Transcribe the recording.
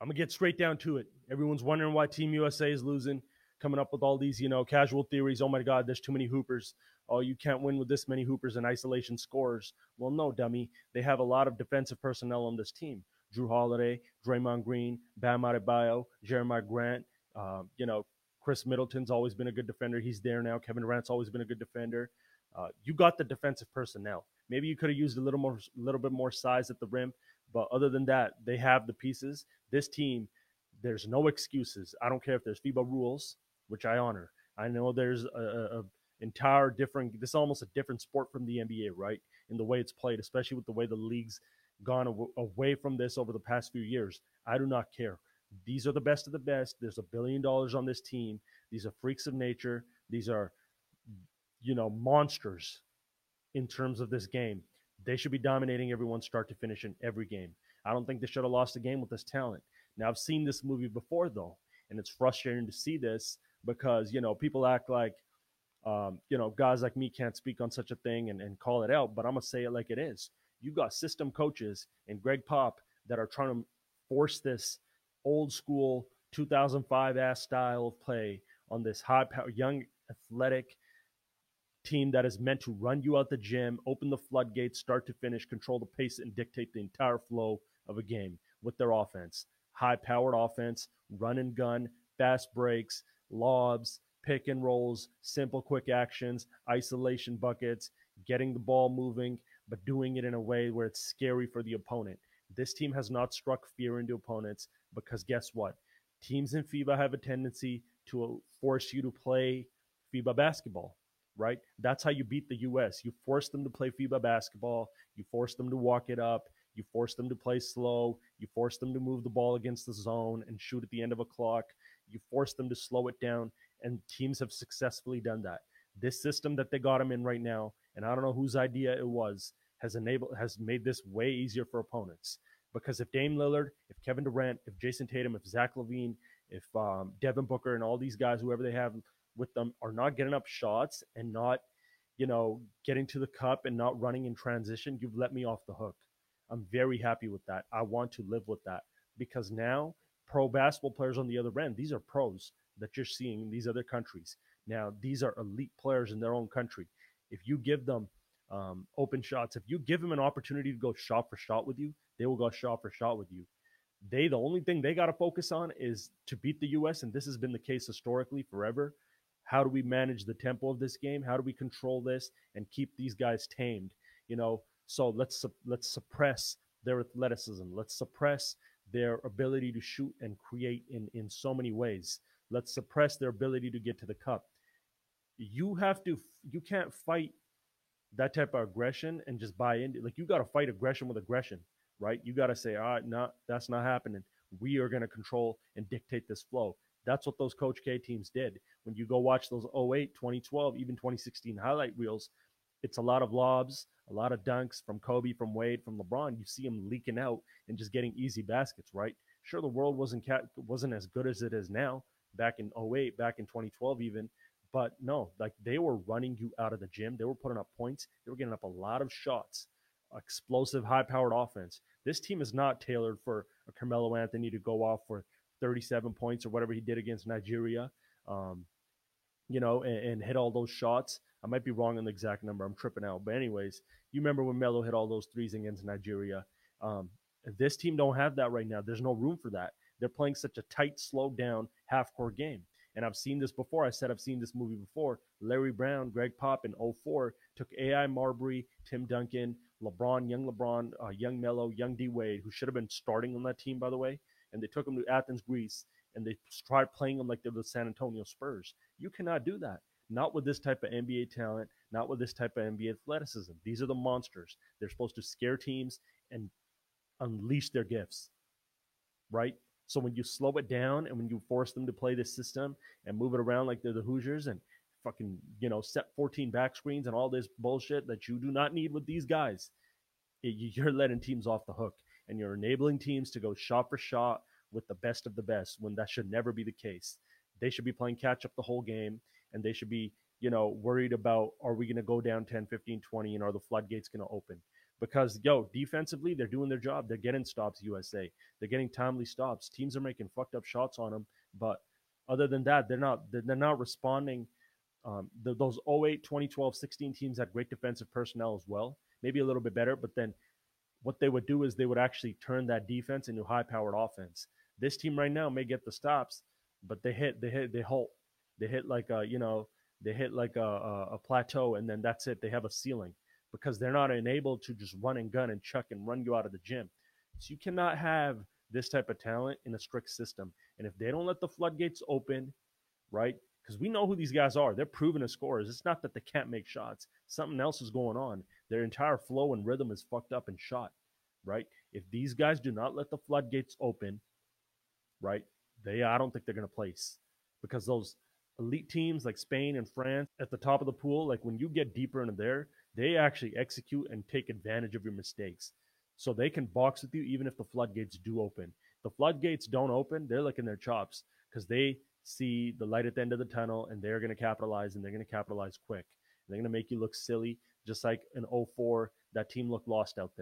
I'm gonna get straight down to it. Everyone's wondering why Team USA is losing, coming up with all these, you know, casual theories. Oh my God, there's too many hoopers. Oh, you can't win with this many hoopers and isolation scores. Well, no, dummy. They have a lot of defensive personnel on this team. Jrue Holiday, Draymond Green, Bam Adebayo, Jerami Grant. Um, you know, Khris Middleton's always been a good defender. He's there now. Kevin Durant's always been a good defender. Uh, you got the defensive personnel. Maybe you could have used a little more, little bit more size at the rim, but other than that, they have the pieces. This team, there's no excuses. I don't care if there's FIBA rules, which I honor. I know there's a, a entire different. This is almost a different sport from the NBA, right? In the way it's played, especially with the way the league's gone away from this over the past few years. I do not care. These are the best of the best. There's a billion dollars on this team. These are freaks of nature. These are, you know, monsters in terms of this game. They should be dominating everyone start to finish in every game. I don't think they should have lost a game with this talent. Now I've seen this movie before though, and it's frustrating to see this because you know people act like um, you know guys like me can't speak on such a thing and, and call it out, but I'm gonna say it like it is. You got system coaches and Greg Pop that are trying to force this old school 2005 ass style of play on this high power, young, athletic team that is meant to run you out the gym, open the floodgates, start to finish, control the pace, and dictate the entire flow of a game with their offense. High powered offense, run and gun, fast breaks, lobs, pick and rolls, simple quick actions, isolation buckets, getting the ball moving, but doing it in a way where it's scary for the opponent. This team has not struck fear into opponents because guess what? Teams in FIBA have a tendency to force you to play FIBA basketball right? That's how you beat the US. You force them to play FIBA basketball, you force them to walk it up, you force them to play slow, you force them to move the ball against the zone and shoot at the end of a clock, you force them to slow it down, and teams have successfully done that. This system that they got them in right now, and I don't know whose idea it was, has enabled has made this way easier for opponents. Because if Dame Lillard, if Kevin Durant, if Jayson Tatum, if Zach LaVine, if um, Devin Booker, and all these guys, whoever they have with them are not getting up shots and not, you know, getting to the cup and not running in transition, you've let me off the hook. I'm very happy with that. I want to live with that because now pro basketball players on the other end, these are pros that you're seeing in these other countries. Now, these are elite players in their own country. If you give them um, open shots, if you give them an opportunity to go shot for shot with you, they will go shot for shot with you. They, the only thing they got to focus on is to beat the U.S., and this has been the case historically forever. How do we manage the tempo of this game? How do we control this and keep these guys tamed? You know, so let's let's suppress their athleticism. Let's suppress their ability to shoot and create in in so many ways. Let's suppress their ability to get to the cup. You have to you can't fight that type of aggression and just buy into like you got to fight aggression with aggression, right? You got to say, "All right, no, that's not happening. We are going to control and dictate this flow." That's what those Coach K teams did. When you go watch those 08, 2012, even 2016 highlight reels, it's a lot of lobs, a lot of dunks from Kobe, from Wade, from LeBron. You see them leaking out and just getting easy baskets, right? Sure, the world wasn't wasn't as good as it is now back in 08, back in 2012 even, but no, like they were running you out of the gym. They were putting up points. They were getting up a lot of shots. Explosive, high-powered offense. This team is not tailored for a Carmelo Anthony to go off for 37 points or whatever he did against Nigeria, um, you know, and, and, hit all those shots. I might be wrong on the exact number. I'm tripping out. But anyways, you remember when Melo hit all those threes against Nigeria. Um, this team don't have that right now. There's no room for that. They're playing such a tight, slowed down half court game. And I've seen this before. I said I've seen this movie before. Larry Brown, Greg Pop in 04 took A.I. Marbury, Tim Duncan, LeBron, young LeBron, uh, young Melo, young D Wade, who should have been starting on that team, by the way and they took him to Athens, Greece, and they tried playing him like they were the San Antonio Spurs. You cannot do that. Not with this type of NBA talent, not with this type of NBA athleticism. These are the monsters. They're supposed to scare teams and unleash their gifts, right? So when you slow it down and when you force them to play this system and move it around like they're the Hoosiers and fucking, you know, set 14 back screens and all this bullshit that you do not need with these guys, you're letting teams off the hook and you're enabling teams to go shot for shot with the best of the best when that should never be the case. They should be playing catch up the whole game and they should be, you know, worried about are we going to go down 10, 15, 20 and are the floodgates going to open? because yo, defensively they're doing their job. They're getting stops. USA, they're getting timely stops. Teams are making fucked up shots on them, but other than that, they're not they're not responding. Um, the, those 08, 2012, 16 teams had great defensive personnel as well, maybe a little bit better, but then what they would do is they would actually turn that defense into high powered offense. This team right now may get the stops, but they hit, they hit, they halt, they hit like a, you know, they hit like a, a, a plateau, and then that's it. They have a ceiling because they're not enabled to just run and gun and chuck and run you out of the gym. So you cannot have this type of talent in a strict system. And if they don't let the floodgates open, right? Because we know who these guys are. They're proven as scorers. It's not that they can't make shots. Something else is going on. Their entire flow and rhythm is fucked up and shot, right? If these guys do not let the floodgates open, right, they I don't think they're gonna place. Because those elite teams like Spain and France at the top of the pool, like when you get deeper into there, they actually execute and take advantage of your mistakes. So they can box with you even if the floodgates do open. The floodgates don't open, they're licking their chops because they see the light at the end of the tunnel and they're going to capitalize and they're going to capitalize quick. And They're going to make you look silly, just like in 04, that team looked lost out there.